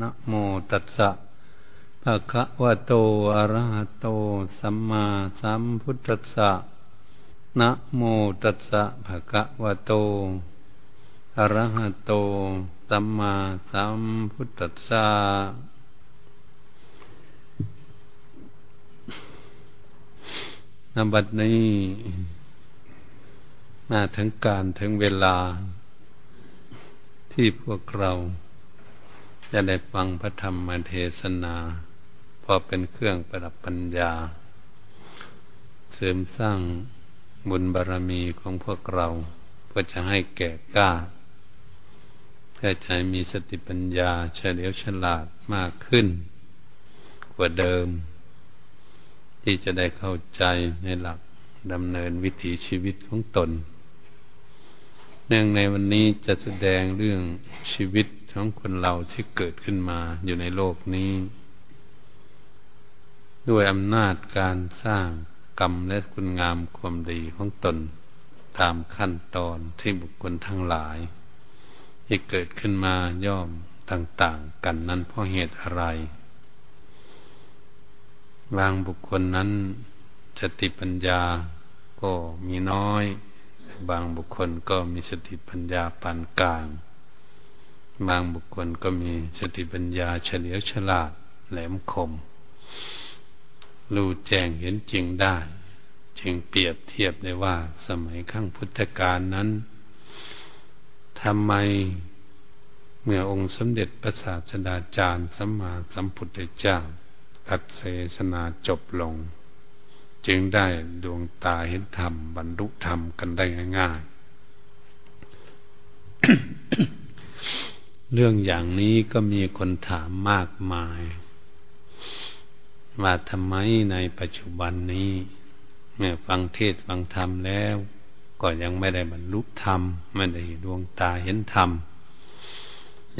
นะโมตัสสะภะคะวะโตอะระหะโต สัมมาสัมพุทธัสสะนะโมตัสสะภะคะวะโตอะระหะโต สัมมาสัมพุทธัสสะนบัดนี้มาถึงการถึงเวลาที่พวกเรา จะได้ฟังพระธรรมเทศนา พอเป็นเครื่องประดับปัญญา เสริมสร้างบุญบารรมีของพวกเรา เพื่อจะให้แก่กล้า เพื่อจะมีสติปัญญาเฉลียวฉลาดมากขึ้น กว่าเดิม ที่จะได้เข้าใจในหลักดำเนินวิถีชีวิตของตน เนื่องในวันนี้จะแสดงเรื่องชีวิต ของคนเราที่เกิดขึ้นมาอยู่ในโลกนี้ ด้วยอำนาจการสร้างกรรมและคุณงามความดีของตน ตามขั้นตอนที่บุคคลทั้งหลาย ที่เกิดขึ้นมาย่อมต่างๆ กันนั้นเพราะเหตุอะไร บางบุคคลนั้นสติปัญญาก็มีน้อย บางบุคคลก็มีสติปัญญาปานกลาง บางบุคคลก็มีสติปัญญาเฉลียวฉลาดแหลมคม รู้แจ้งเห็นจริงได้ จึงเปรียบเทียบได้ว่าสมัยขั้งพุทธกาลนั้นทำไมเมื่อองค์สมเด็จพระศาสดาจารย์สัมมาสัมพุทธเจ้าตัดเสสนาจบลง จึงได้ดวงตาเห็นธรรม บรรลุธรรมกันได้ง่ายๆ เรื่องอย่างนี้ก็มีคนถามมากมาย ว่าทำไมในปัจจุบันนี้เมื่อฟังเทศฟังธรรมแล้ว ก็ยังไม่ได้บรรลุธรรม ไม่ได้ดวงตาเห็นธรรม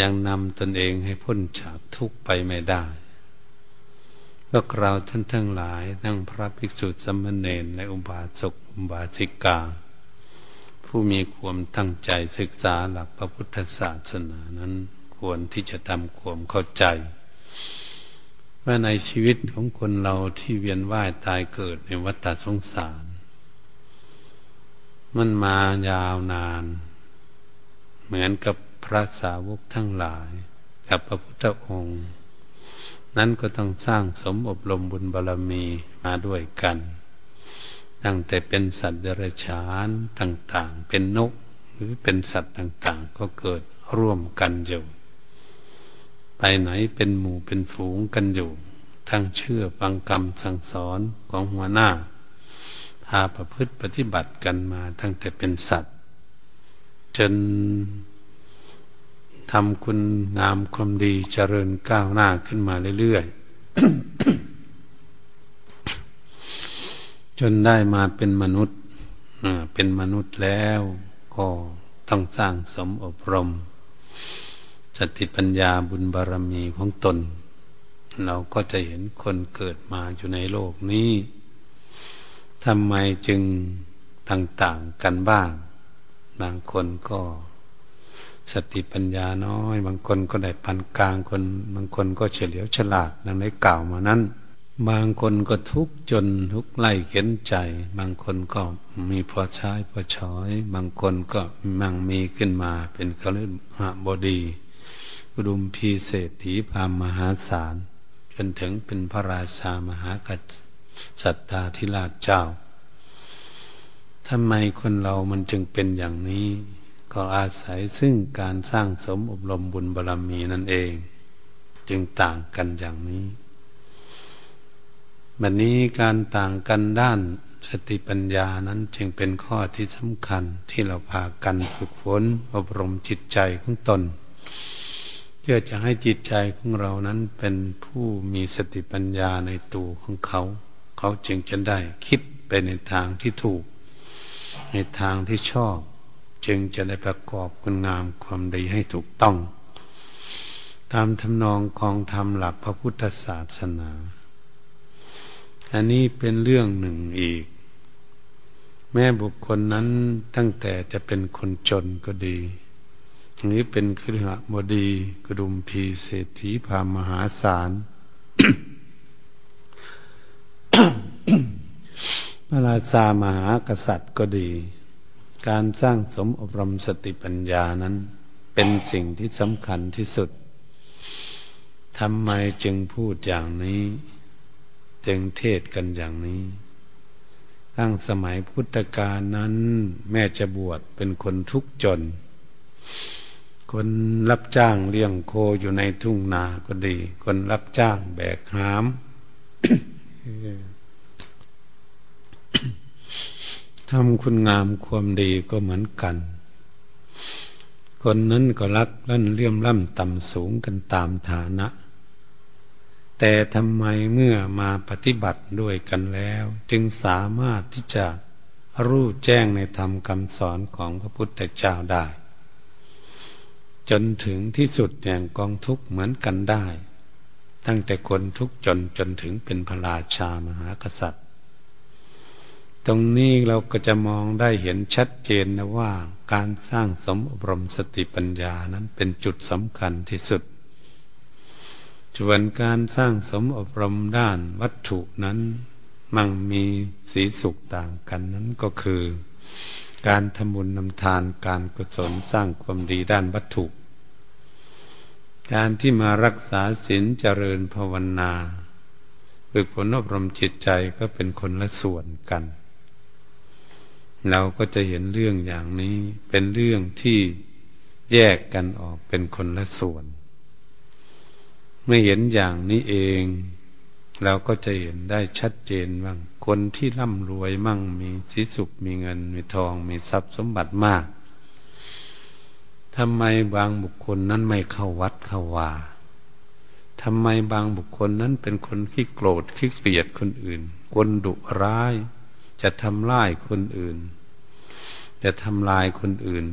ยังนำตนเองให้พ้นจากทุกข์ไปไม่ได้พวกเราท่านทั้งหลายทั้งพระภิกษุสมณเณรและอุบาสกอุบาสิกา ผู้มีความตั้งใจศึกษาหลักพระพุทธศาสนานั้นควรที่จะทำความเข้าใจ ว่าในชีวิตของคนเราที่เวียนว่ายตายเกิดในวัฏสงสาร มันมายาวนาน เหมือนกับพระสาวกทั้งหลาย กับพระพุทธองค์ นั้นก็ต้องสร้างสมอบรมบุญบารรมีมาด้วยกัน ตั้งแต่เป็นสัตว์เดรัจฉานต่าง ๆ เป็นนก หรือเป็นสัตว์ต่างๆ ก็เกิดร่วมกันอยู่ ไปไหนเป็นหมู่เป็นฝูงกันอยู่ ทั้งเชื่อฟังกรรมสั่งสอนของหัวหน้า พาประพฤติปฏิบัติกันมาตั้งแต่เป็นสัตว์ จนทำคุณงามความดีเจริญก้าวหน้าขึ้นมาเรื่อยๆ จนได้มาเป็นมนุษย์เป็นมนุษย์แล้วก็ต้องสร้างสมอบรมสติปัญญาบุญบารมีของตน เราก็จะเห็นคนเกิดมาอยู่ในโลกนี้ทำไมจึงต่างๆกันบ้าง บางคนก็สติปัญญาน้อย บางคนก็ได้ปันกลางคน บางคนก็เฉลียวฉลาดดังได้กล่าวมานั้น บางคนก็ทุกจนทุกไล่เข็นใจ บางคนก็มีพอใช้พอชอย บางคนก็มั่งมีขึ้นมา เป็นคฤหบดีอุดมพีเศรษฐีพามมหาศาล จนถึงเป็นพระราชามหากษัตริย์ธิราชเจ้าทำไมคนเรามันจึงเป็นอย่างนี้ ก็อาศัยซึ่งการสร้างสมอบรมบุญบารรมีนั่นเอง จึงต่างกันอย่างนี้ บัดนนี้การต่างกันด้านสติปัญญานั้นจึงเป็นข้อที่สำคัญที่เราพากันฝึกฝนอบรมจิตใจของตน เพื่อจะให้จิตใจของเรานั้นเป็นผู้มีสติปัญญาในตัวของเขา เขาจึงจะได้คิดไปในทางที่ถูก ในทางที่ชอบ จึงจะได้ประกอบคุณงามความดีให้ถูกต้อง ตามทำนองของธรรมหลักพระพุทธศาสนา อันนี้เป็นเรื่องหนึ่งอีก แม่บุคคลนั้นตั้งแต่จะเป็นคนจนก็ดีนี้เป็นครหบดีกระดุมพีเศรษฐีพามหาศาลพระราชามหากษัตริย์ก็ดี การสร้างสมอบรมสติปัญญานั้น เป็นสิ่งที่สำคัญที่สุดทำไมจึงพูดอย่างนี้ จึงเทศกันอย่างนี้ ตั้งสมัยพุทธกาลนั้น แม่จะบวชเป็นคนทุกข์จน คนรับจ้างเลี้ยงโคอยู่ในทุ่งนาก็ดี คนรับจ้างแบกหาม ทำคุณงามความดีก็เหมือนกัน คนนั้นก็รักลั่นเลี่ยมล่ำต่ำสูงกันตามฐานะ แต่ทำไมเมื่อมาปฏิบัติด้วยกันแล้ว จึงสามารถที่จะรู้แจ้งในธรรมคำสอนของพระพุทธเจ้าได้ จนถึงที่สุดแห่งกองทุกข์เหมือนกันได้ ตั้งแต่คนทุกข์จนจนถึงเป็นพระราชามหากษัตริย์ ตรงนี้เราก็จะมองได้เห็นชัดเจนนะว่า การสร้างสมอบรมสติปัญญานั้นเป็นจุดสำคัญที่สุด ส่วนการสร้างสมอบรมด้านวัตถุนั้น มั่งมีสีสุขต่างกันนั้นก็คือ การทำบุญนำทานการกุศลสร้างความดีด้านวัตถุ การที่มารักษาศีลเจริญภาวนาฝึกฝนอบรมจิตใจก็เป็นคนละส่วนกัน เราก็จะเห็นเรื่องอย่างนี้เป็นเรื่องที่แยกกันออกเป็นคนละส่วน เมื่อเห็นอย่างนี้เอง เราก็จะเห็นได้ชัดเจนว่างคนที่ร่ำรวยมั่งมีสิสุขมีเงิน มีทอง มีทรัพย์สมบัติมากทำไมบางบุคคลนั้นไม่เข้าวัดเข้าวาทำไมบางบุคคลนั้นเป็นคนขี้โกรธขี้เกลียดคนอื่น คนดุร้าย จะทำลายคนอื่น จะทำลายคนอื่น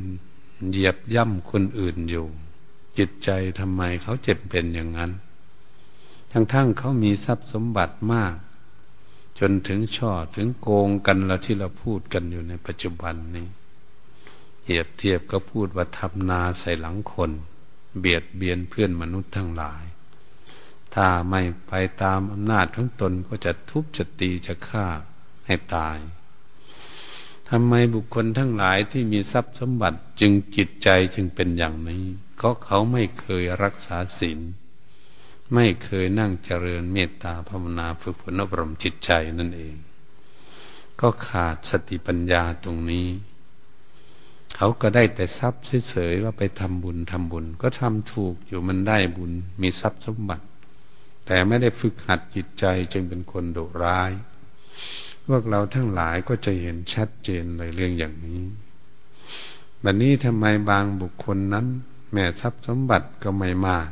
เหยียบย่ำคนอื่นอยู่ จิตใจทำไมเขาเจ็บเป็นอย่างนั้น ทั้งๆเขามีทรัพย์สมบัติมาก จนถึงช่อถึงโกงกันแล้วที่เราพูดกันอยู่ในปัจจุบันนี้เหยียบเทียบก็พูดว่าทำนาใส่หลังคน เบียดเบียนเพื่อนมนุษย์ทั้งหลาย ถ้าไม่ไปตามอำนาจของตนก็จะทุบจะตีจะฆ่าให้ตายทำไมบุคคลทั้งหลายที่มีทรัพย์สมบัติจึงจิตใจจึงเป็นอย่างนี้เพราะเขาไม่เคยรักษาศีล ไม่เคยนั่งเจริญเมตตาภาวนาฝึกฝนอบรมจิตใจนั่นเอง ก็ขาดสติปัญญาตรงนี้ เขาก็ได้แต่ทรัพย์เฉยๆว่าไปทำบุญทำบุญ ก็ทำถูกอยู่มันได้บุญมีทรัพย์สมบัติ แต่ไม่ได้ฝึกหัดจิตใจจึงเป็นคนดุร้าย พวกเราทั้งหลายก็จะเห็นชัดเจนเลยเรื่องอย่างนี้บัดนนี้ทำไมบางบุคคลนั้น แม่ทรัพย์สมบัติก็ไม่มาก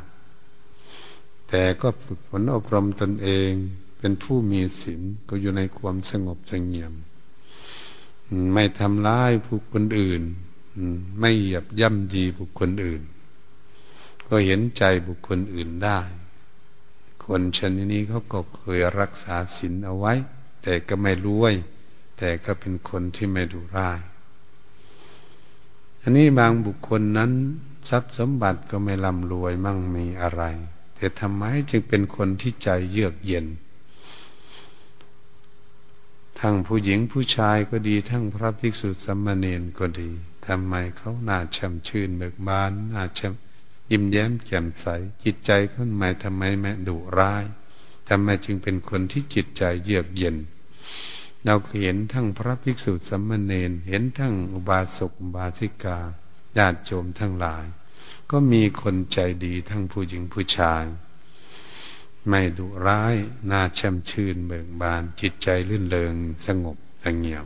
แต่ก็ฝึกฝนอบรมตนเอง เป็นผู้มีศีลก็อยู่ในความสงบสงเงียม ไม่ทำร้ายผู้คนอื่น ไม่เหยียบย่ำยีบุคคลอื่น ก็เห็นใจบุคคลอื่นได้ คนชนนี้เขาก็เคยรักษาศีลเอาไว้ แต่ก็ไม่รวย แต่ก็เป็นคนที่ไม่ดูร้ายอันนี้บางบุคคลนั้น ทรัพย์สมบัติก็ไม่ร่ำรวยมั่งมีอะไร แต่ทำไมจึงเป็นคนที่ใจเยือกเย็น ทั้งผู้หญิงผู้ชายก็ดี ทั้งพระภิกษุสัมมาเนนก็ดีทำไมเขาหน้าช่ำชื่นเบิกบานหน้าช่ำยิ้มแย้มแจ่มใส จิตใจเขาทำไมทำไมแม่ดุร้ายทำไมจึงเป็นคนที่จิตใจเยือกเย็น เราเห็นทั้งพระภิกษุสัมมเนนเห็นทั้งอุบาสกอุบาสิกาญาติโยมทั้งหลาย ก็มีคนใจดีทั้งผู้หญิงผู้ชาย ไม่ดุร้ายน่าแช่มชื่นเบิกบาน จิตใจลื่นเลงสงบสงเงียม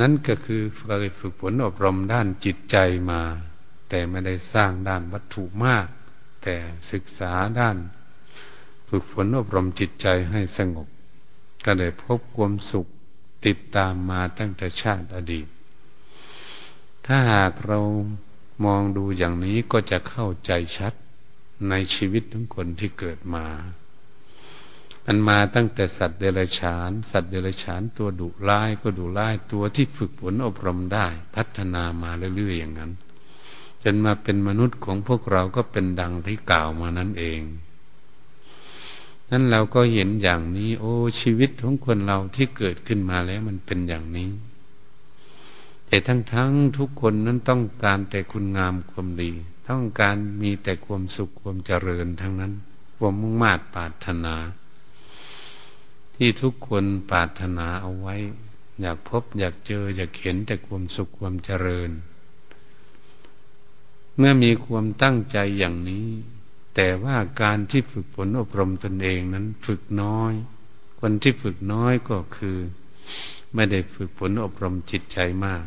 นั่นก็คือเคยฝึกฝนอบรมด้านจิตใจมา แต่ไม่ได้สร้างด้านวัตถุมาก แต่ศึกษาด้าน ฝึกฝนอบรมจิตใจให้สงบ ก็ได้พบความสุขติดตามมาตั้งแต่ชาติอดีต ถ้าหากเรา มองดูอย่างนี้ก็จะเข้าใจชัดในชีวิตของคนที่เกิดมามันมาตั้งแต่สัตว์เดรัจฉาน สัตว์เดรัจฉานตัวดุร้ายก็ดุร้ายตัวที่ฝึกฝนอบรมได้ พัฒนามาเรื่อยๆอย่างนั้น จนมาเป็นมนุษย์ของพวกเราก็เป็นดังที่กล่าวมานั่นเอง นั้นเราก็เห็นอย่างนี้ โอ้ชีวิตของคนเราที่เกิดขึ้นมาแล้วมันเป็นอย่างนี้ แต่ทั้งๆททุกคนนั้นต้องการแต่คุณงามความดี ต้องการมีแต่ความสุขความเจริญทั้งนั้น ความมุ่งมา่ปรารถนา ที่ทุกคนปรารถนาเอาไว้ อยากพบอยากเจออยากเห็นแต่ความสุขความเจริญ เมื่อมีความตั้งใจอย่างนี้ แต่ว่าการที่ฝึกฝนอบรมตนเองนั้นฝึกน้อย คนที่ฝึกน้อยก็คือ ไม่ได้ฝึกฝนอบรมจิตใจมาก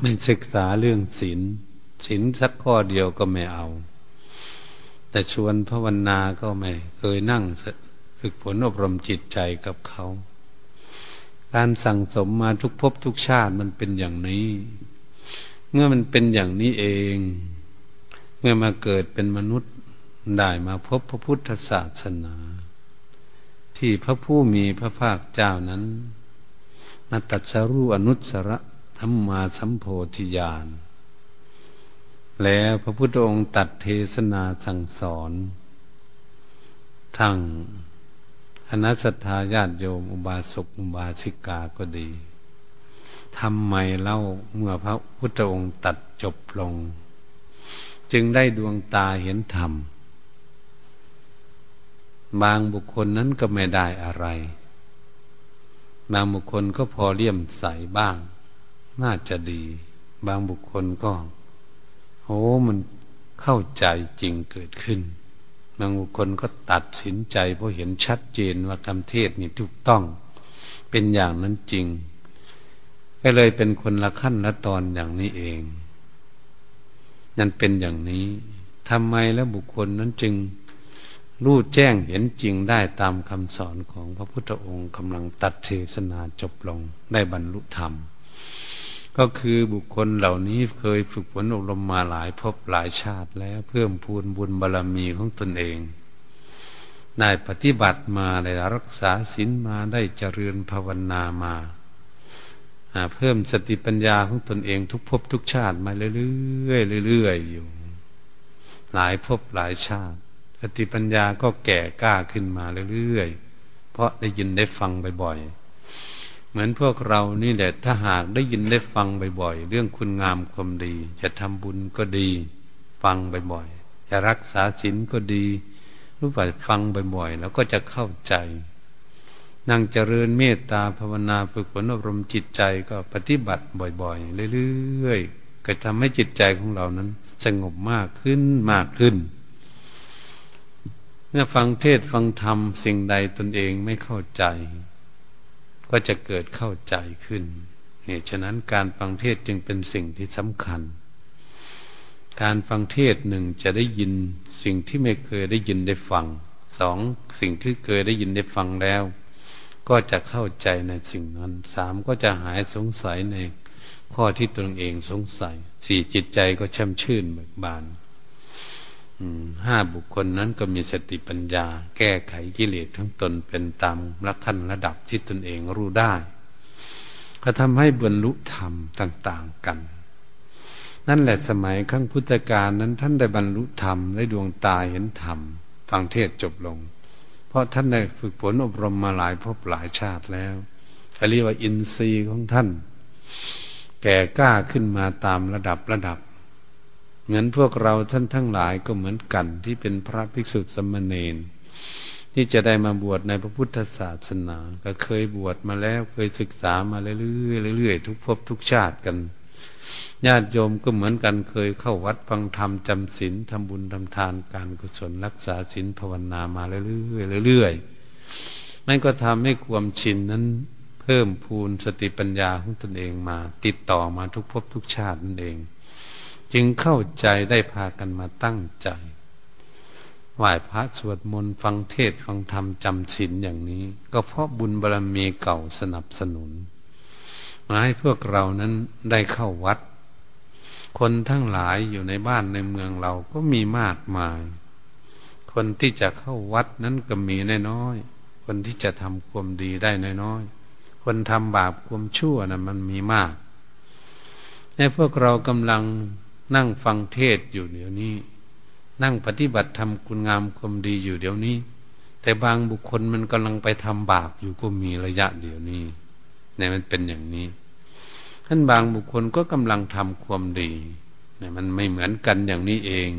ไม่ศึกษาเรื่องศีลศีลสักข้อเดียวก็ไม่เอา แต่ชวนภาวนาก็ไม่ เคยนั่งฝึกฝนอบรมจิตใจกับเขา การสั่งสมมาทุกภพทุกชาติมันเป็นอย่างนี้ เมื่อมันเป็นอย่างนี้เอง เมื่อมาเกิดเป็นมนุษย์ได้มาพบพระพุทธศาสนา ที่พระผู้มีพระภาคเจ้านั้นมาตัดสรู้อนุสระ ธรรมาสัมโพธิญาณ แล้วพระพุทธองค์ตัดเทศนาสั่งสอนทั้งคณะสัตยาญาติโยมอุบาสกอุบาสิกาก็ดีทำไมเล่าเมื่อพระพุทธองค์ตัดจบลง จึงได้ดวงตาเห็นธรรม บางบุคคลนั้นก็ไม่ได้อะไร บางบุคคลก็พอเลี่ยมใสบ้าง น่าจะดี บางบุคคลก็โอ้มันเข้าใจจริงเกิดขึ้น บางบุคคลก็ตัดสินใจเพราะเห็นชัดเจนว่าคำเทศนี่ถูกต้อง เป็นอย่างนั้นจริงก็เลยเป็นคนละขั้นละตอนอย่างนี้เองนั่นเป็นอย่างนี้ทำไมแล้วบุคคลนั้นจึงรู้แจ้งเห็นจริงได้ตามคำสอนของพระพุทธองค์กำลังตัดเทศนาจบลงได้บรรลุธรรม ก็คือบุคคลเหล่านี้เคยฝึกฝนอบรมมาหลายภพหลายชาติแล้วเพิ่มพูนบุญบารรมีของตนเองได้ปฏิบัติมาได้รักษาศีลมาได้เจริญภาวนามาเพิ่มสติปัญญาของตนเองทุกภพทุกชาติมาเรื่อยๆเรื่อยๆอยู่ หลายภพหลายชาติ สติปัญญาก็แก่กล้าขึ้นมาเรื่อยๆเพราะได้ยินได้ฟังบ่อยๆ เหมือนพวกเรานี่แหละถ้าหากได้ยินได้ฟังบ่อยๆ เรื่องคุณงามความดี จะทำบุญก็ดี ฟังบ่อยๆ จะรักษาศีลก็ดีรู้ป่ะฟังบ่อยๆ แล้วก็จะเข้าใจ นั่งเจริญเมตตาภาวนาฝึกฝนอบรมจิตใจก็ปฏิบัติบ่อยๆ เรื่อยๆ ก็ทำให้จิตใจของเรานั้น สงบมากขึ้นมากขึ้น เมื่อฟังเทศฟังธรรมสิ่งใดตนเองไม่เข้าใจ ก็จะเกิดเข้าใจขึ้น เหตุฉะนั้นการฟังเทศจึงเป็นสิ่งที่สำคัญ การฟังเทศหนึ่งจะได้ยินสิ่งที่ไม่เคยได้ยินได้ฟังสองสิ่งที่เคยได้ยินได้ฟังแล้ว ก็จะเข้าใจในสิ่งนั้นสามก็จะหายสงสัยในข้อที่ตนเองสงสัยสี่จิตใจก็ช่ำชื่นเบิกบาน ห้าบุคคลนั้นก็มีสติปัญญา แก้ไขกิเลสทั้งตนเป็นตามละขั้นระดับที่ตนเองรู้ได้ ก็ทำให้บรรลุธรรมต่าง ๆกัน นั่นแหละสมัยขั้งพุทธกาลนั้นท่านได้บรรลุธรรมได้ดวงตาเห็นธรรมฟังเทศจบลง เพราะท่านได้ฝึกฝนอบรมมาหลายภพหลายชาติแล้วเรียกว่าอินทรีย์ของท่าน แก่กล้าขึ้นมาตามระดับระดับ เหมือนพวกเราท่านทั้งหลายก็เหมือนกันที่เป็นพระภิกษุสมณเณรที่จะได้มาบวชในพระพุทธศาสนา ก็เคยบวชมาแล้วเคยศึกษามาเรื่อยๆเรื่อยๆทุกภพทุกชาติกันญาติโยมก็เหมือนกันเคยเข้าวัดฟังธรรมจำศีลทำบุญทำทานการกุศลรักษาศีลภาวนามาเรื่อยๆเรื่อยๆนั่นก็ทำให้ความชินนั้น เพิ่มพูนสติปัญญาของตนเองมา ติดต่อมาทุกภพทุกชาตินั่นเอง จึงเข้าใจได้พากันมาตั้งใจไหว้พระสวดมนต์ฟังเทศฟังธรรมจำศีลอย่างนี้ ก็เพราะบุญบารรมีเก่าสนับสนุนมาให้พวกเรานั้นได้เข้าวัด คนทั้งหลายอยู่ในบ้านในเมืองเราก็มีมากมาย คนที่จะเข้าวัดนั้นก็มีน้อยๆคนที่จะทำความดีได้น้อยๆคนทำบาปความชั่วนะ่ะมันมีมากในพวกเรากำลัง นั่งฟังเทศอยู่เดี๋ยวนี้ นั่งปฏิบัติทำคุณงามความดีอยู่เดี๋ยวนี้ แต่บางบุคคลมันกำลังไปทำบาปอยู่ก็มีระยะเดี๋ยวนี้เนี่ยมันเป็นอย่างนี้ท่านบางบุคคลก็กำลังทำความดีเนี่ยมันไม่เหมือนกันอย่างนี้เอง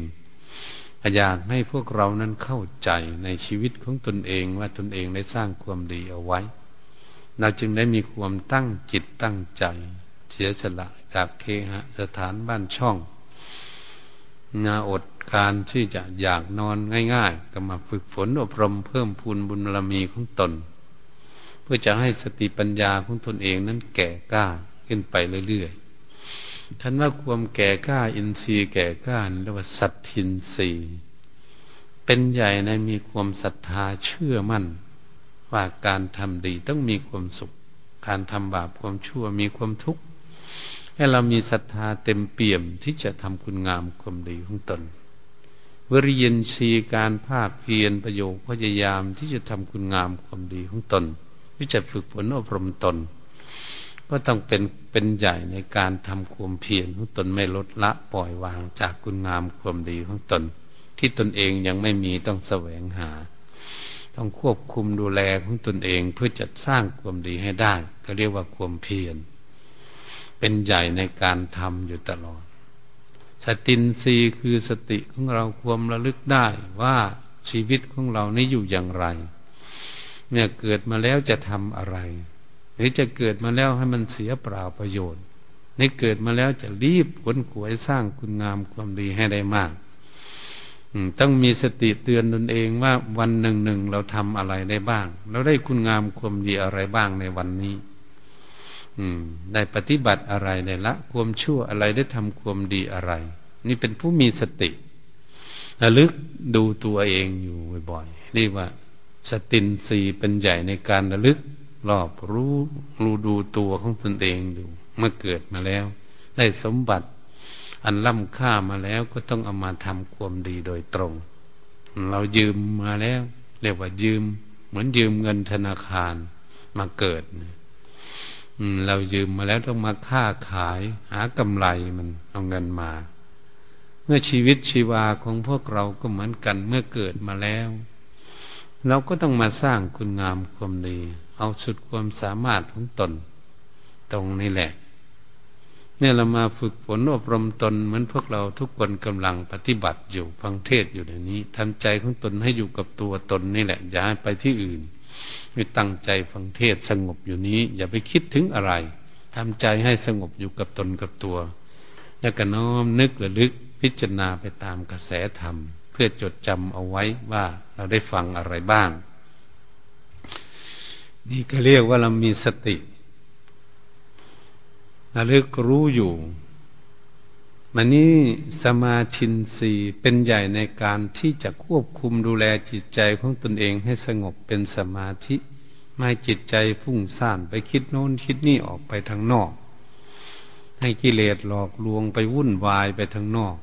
อยากให้พวกเรานั้นเข้าใจในชีวิตของตนเองว่าตนเองได้สร้างความดีเอาไว้ เราจึงได้มีความตั้งจิตตั้งใจ เสียสละจากเคหะสถานบ้านช่อง งาอดการที่จะอยากนอนง่าย ๆ ก็มาฝึกฝนอบรมเพิ่มพูนบุญบารมีของตน เพื่อจะให้สติปัญญาของตนเองนั้นแก่กล้าขึ้นไปเรื่อยๆท่านว่าความแก่กล้าอินทรีย์แก่กล้าเรียกว่าสัตทินทรีเป็นใหญ่ในมีความศรัทธาเชื่อมั่น ว่าการทำดีต้องมีความสุข การทำบาปความชั่วมีความทุกข์ ให้เรามีศรัทธาเต็มเปี่ยมที่จะทำคุณงามความดีของตนวิริยินชีการภาคเพียรประโยคพยายามที่จะทำคุณงามความดีของตนวิจัยฝึกฝนอบรมตน ก็ต้องเป็นเป็นใหญ่ในการทำความเพียรของตนไม่ลดละปล่อยวางจากคุณงามความดีของตน ที่ตนเองยังไม่มีต้องแสวงหา ต้องควบคุมดูแลของตนเองเพื่อจะสร้างความดีให้ได้ ก็เรียกว่าความเพียร เป็นใหญ่ในการทำอยู่ตลอด สตินรีคือสติของเราความระลึกได้ว่าชีวิตของเรานี่อยู่อย่างไร เนี่ยเกิดมาแล้วจะทำอะไร หรือจะเกิดมาแล้วให้มันเสียเปล่าประโยชน์นี่เกิดมาแล้วจะรีบขนขวยสร้างคุณงามความดีให้ได้มากต้องมีสติเตือนตนเองว่าวันหนึ่งหนึ่งเราทำอะไรได้บ้าง เราได้คุณงามความดีอะไรบ้างในวันนี้ ได้ปฏิบัติอะไรได้ละความชั่วอะไรได้ทำความดีอะไร นี่เป็นผู้มีสติระลึกดูตัวเองอยู่บ่อยๆนี่ว่า สตินสีเป็นใหญ่ในการระลึกรอบรู้รู้ดูตัวของตนเองดูเมื่อเกิดมาแล้ว ได้สมบัติ อันล้ำค่ามาแล้วก็ต้องเอามาทำความดีโดยตรง เรายืมมาแล้ว เรียกว่ายืม เหมือนยืมเงินธนาคารมาเกิดนะ เรายืมมาแล้วต้องมาค้าขาย หากำไรมันเอาเงินมา เมื่อชีวิตชีวาของพวกเราก็เหมือนกันเมื่อเกิดมาแล้ว เราก็ต้องมาสร้างคุณงามความดี เอาสุดความสามารถของตน ตรงนี้แหละ เนี่ยเรามาฝึกฝนอบรมตนเหมือนพวกเราทุกคนกำลังปฏิบัติอยู่ฟังเทศอยู่ในนี้ทำใจของตนให้อยู่กับตัวตนนี่แหละ อย่าไปที่อื่น ให้ตั้งใจฟังเทศสงบอยู่นี้ อย่าไปคิดถึงอะไรทำใจให้สงบอยู่กับตนกับตัว แล้วก็น้อมนึกระลึกพิจารณาไปตามกระแสธรรม เพื่อจดจำเอาไว้ว่าเราได้ฟังอะไรบ้าง นี่ก็เรียกว่าเรามีสติระลึกรู้อยู่ มันนี้สมาธินสีเป็นใหญ่ในการที่จะควบคุมดูแลจิตใจของตนเองให้สงบเป็นสมาธิ ไม่จิตใจพุ่งซ่านไปคิดโน้นคิดนี่ออกไปทางนอก ให้กิเลสหลอกลวงไปวุ่นวายไปทางนอก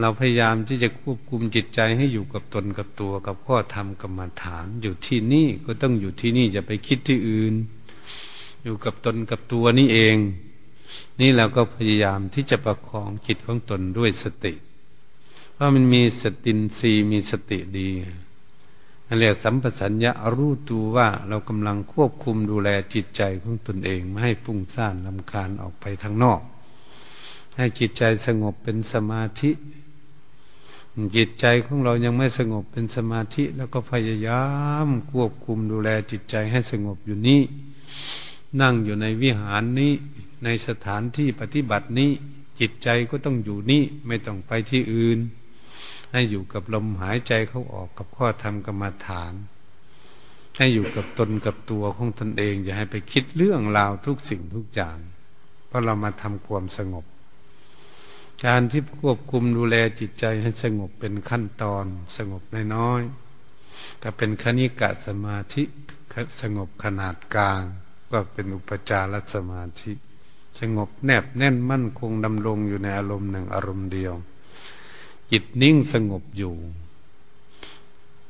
เราพยายามที่จะควบคุมจิตใจให้อยู่กับตนกับตัวกับข้อธรรมกรรมฐาน อยู่ที่นี่ก็ต้องอยู่ที่นี่จะไปคิดที่อื่น อยู่กับตนกับตัวนี่เอง นี่เราก็พยายามที่จะประคองจิตของตนด้วยสติ เพราะมันมีสตินรีมีสติดีอันเรียกสัมปสัญญะรู้ตัวว่าเรากำลังควบคุมดูแลจิตใจของตนเองไม่ให้ฟุ้งซ่านลำคาญออกไปทางนอก ให้จิตใจสงบเป็นสมาธิจิตใจของเรายังไม่สงบเป็นสมาธิ แล้วก็พยายามควบคุมดูแลจิตใจให้สงบอยู่นี้ นั่งอยู่ในวิหารนี้ ในสถานที่ปฏิบัตินี้ จิตใจก็ต้องอยู่นี่ไม่ต้องไปที่อื่น ให้อยู่กับลมหายใจเขาออกกับข้อธรรมกรรมฐาน ให้อยู่กับตนกับตัวของตนเอง อย่าให้ไปคิดเรื่องราวทุกสิ่งทุกอย่าง เพราะเรามาทำความสงบ การที่ควบคุมดูแลจิตใจให้สงบเป็นขั้นตอน สงบน้อยๆก็เป็นคณิกะสมาธิสงบขนาดกลาง ก็เป็นอุปจารสมาธิ สงบแนบแน่นมั่นคงดำรงอยู่ในอารมณ์หนึ่งอารมณ์เดียว จิตนิ่งสงบอยู่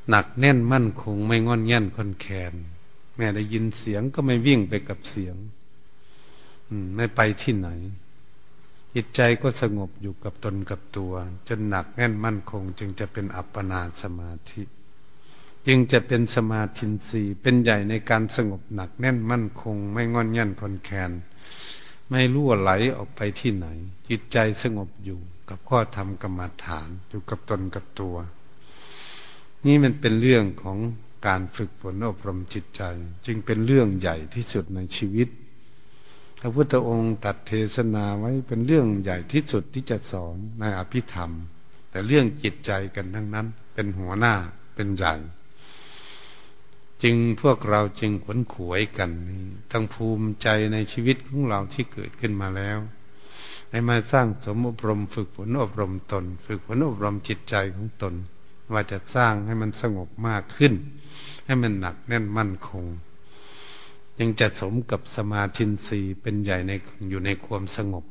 หนักแน่นมั่นคงไม่งอนแง่นคนแคนแม่ได้ยินเสียงก็ไม่วิ่งไปกับเสียงไม่ไปที่ไหน จิตใจก็สงบอยู่กับตนกับตัว จนหนักแน่นมั่นคง จึงจะเป็นอัปปนาสมาธิ จึงจะเป็นสมาธินีเป็นใหญ่ในการสงบหนักแน่นมั่นคง ไม่งอนยันคนแคน ไม่รั่วไหลออกไปที่ไหน จิตใจสงบอยู่กับข้อธรรมกรรมฐานอยู่กับตนกับตัว นี่มันเป็นเรื่องของการฝึกฝนอบรมจิตใจ จึงเป็นเรื่องใหญ่ที่สุดในชีวิต พระพุทธองค์ตัดเทศนาไว้เป็นเรื่องใหญ่ที่สุดที่จะสอนในอภิธรรม แต่เรื่องจิตใจกันทั้งนั้น เป็นหัวหน้าเป็นใหญ่ จึงพวกเราจึงขวนขวยกันตั้งภูมิใจในชีวิตของเราที่เกิดขึ้นมาแล้วให้มาสร้างสมอบรม ฝึกฝนอบรมตน ฝึกฝนอบรมจิตใจของตน ว่าจะสร้างให้มันสงบมากขึ้น ให้มันหนักแน่นมั่นคงยังจะสมกับสมาธินรีเป็นใหญ่ในอยู่ในความสงบ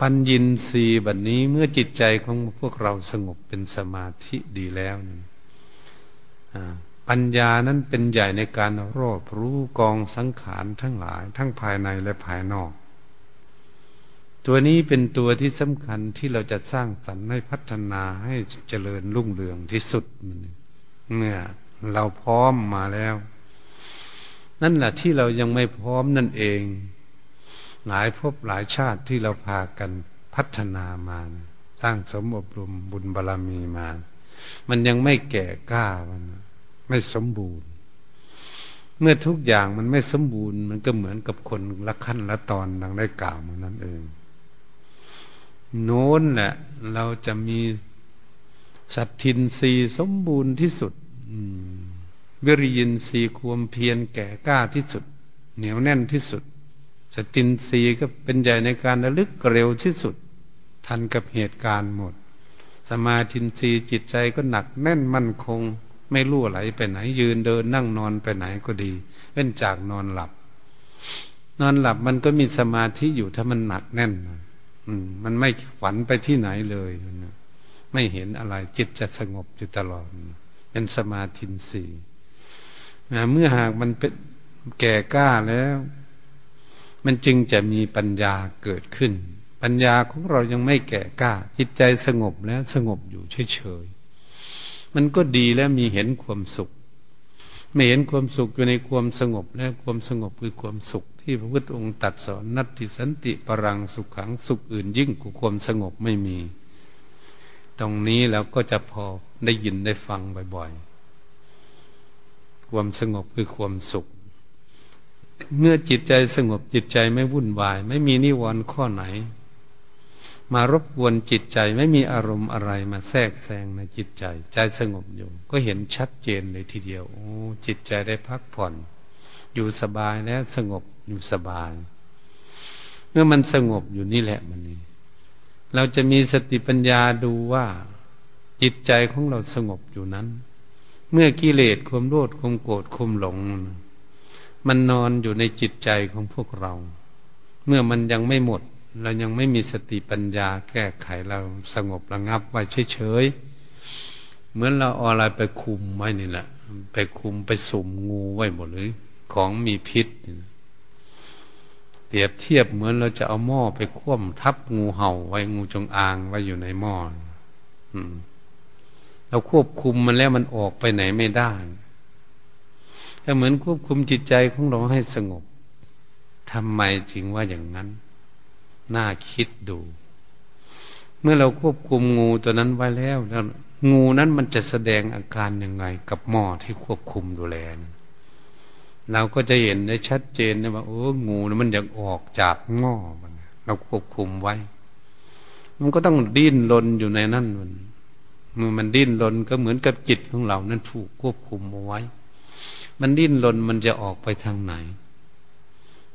ปัญญินรีบัดนนี้เมื่อจิตใจของพวกเราสงบเป็นสมาธิดีแล้ว ปัญญานั้นเป็นใหญ่ในการรอบรู้กองสังขารทั้งหลาย ทั้งภายในและภายนอก ตัวนี้เป็นตัวที่สำคัญที่เราจะสร้างสรรค์ให้พัฒนาให้เจริญรุ่งเรืองที่สุดเมื่อเราพร้อมมาแล้ว นั่นแหละที่เรายังไม่พร้อมนั่นเอง หลายภพหลายชาติที่เราพากันพัฒนามา สร้างสมอบรมบุญบารรมีมา มันยังไม่แก่กล้ามัน ไม่สมบูรณ์ เมื่อทุกอย่างมันไม่สมบูรณ์ มันก็เหมือนกับคนละขั้นละตอนดังได้กล่าวมานั่นเอง โน้นแหละ เราจะมีสัตทินรีสมบูรณ์ที่สุดวิริยินรีความเพียรแก่กล้าที่สุด เหนียวแน่นที่สุด สตินรีก็เป็นใหญ่ในการระลึกเร็วที่สุด ทันกับเหตุการณ์หมด สมาธินรีจิตใจก็หนักแน่นมั่นคง ไม่รู้ไหลไปไหน ยืนเดินนั่งนอนไปไหนก็ดีเว้นจากนอนหลับ นอนหลับมันก็มีสมาธิอยู่ถ้ามันหนักแน่นอืม มันไม่ฝันไปที่ไหนเลยไม่เห็นอะไร จิตจะสงบอยู่ตลอดเป็นสมาธินสี่เมื่อหากมันเป็นแก่กล้าแล้ว มันจึงจะมีปัญญาเกิดขึ้น ปัญญาของเรายังไม่แก่กล้า จิตใจสงบแล้วสงบอยู่เฉย มันก็ดีแล้วมีเห็นความสุข ไม่เห็นความสุขอยู่ในความสงบและความสงบคือความสุข ที่พระพุทธองค์ตัดสอนนัตติสันติปรังสุขขังสุขอื่นยิ่งกว่าความสงบไม่มี ตรงนี้แล้วก็จะพอได้ยินได้ฟังบ่อยๆ ความสงบคือความสุข เมื่อจิตใจสงบจิตใจไม่วุ่นวาย ไม่มีนิวรณ์ข้อไหน มารบกวนจิตใจไม่มีอารมณ์อะไรมาแทรกแซงในจิตใจ ใจสงบอยู่ ก็เห็นชัดเจนเลยทีเดียว โอ้จิตใจได้พักผ่อน อยู่สบายแล้วสงบอยู่สบาย เมื่อมันสงบอยู่นี่แหละมันนี่เราจะมีสติปัญญาดูว่า จิตใจของเราสงบอยู่นั้น เมื่อกิเลสความโลภความโกรธความหลง มันนอนอยู่ในจิตใจของพวกเรา เมื่อมันยังไม่หมด เรายังไม่มีสติปัญญาแก้ไขเราสงบระงับไว้เฉยๆเหมือนเราเอาอะไรไปคุมไว้นี่แหละไปคุมไปสุ่มงูไว้หมดเลยของมีพิษเปรียบเทียบเหมือนเราจะเอาหม้อไปคว่ำทับงูเห่าไว้งูจงอางไว้อยู่ในหม้อเราควบคุมมันแล้วมันออกไปไหนไม่ได้ถ้าเหมือนควบคุมจิตใจของเราให้สงบทำไมจึงว่าอย่างนั้น น่าคิดดู เมื่อเราควบคุมงูตัวนั้นไว้แล้วแล้วงูนั้นมันจะแสดงอาการยังไง กับหม้อที่ควบคุมดูแลเราก็จะเห็นได้ชัดเจนนะว่าโอ้งูนมันอยากออกจากหม้อมันเราควบคุมไว้ มันก็ต้องดิ้นรนอยู่ในนั่นมันเมื่อมันดิ้นรนก็เหมือนกับจิตของเรานั้นถูกควบคุมเอาไว้ มันดิ้นรนมันจะออกไปทางไหน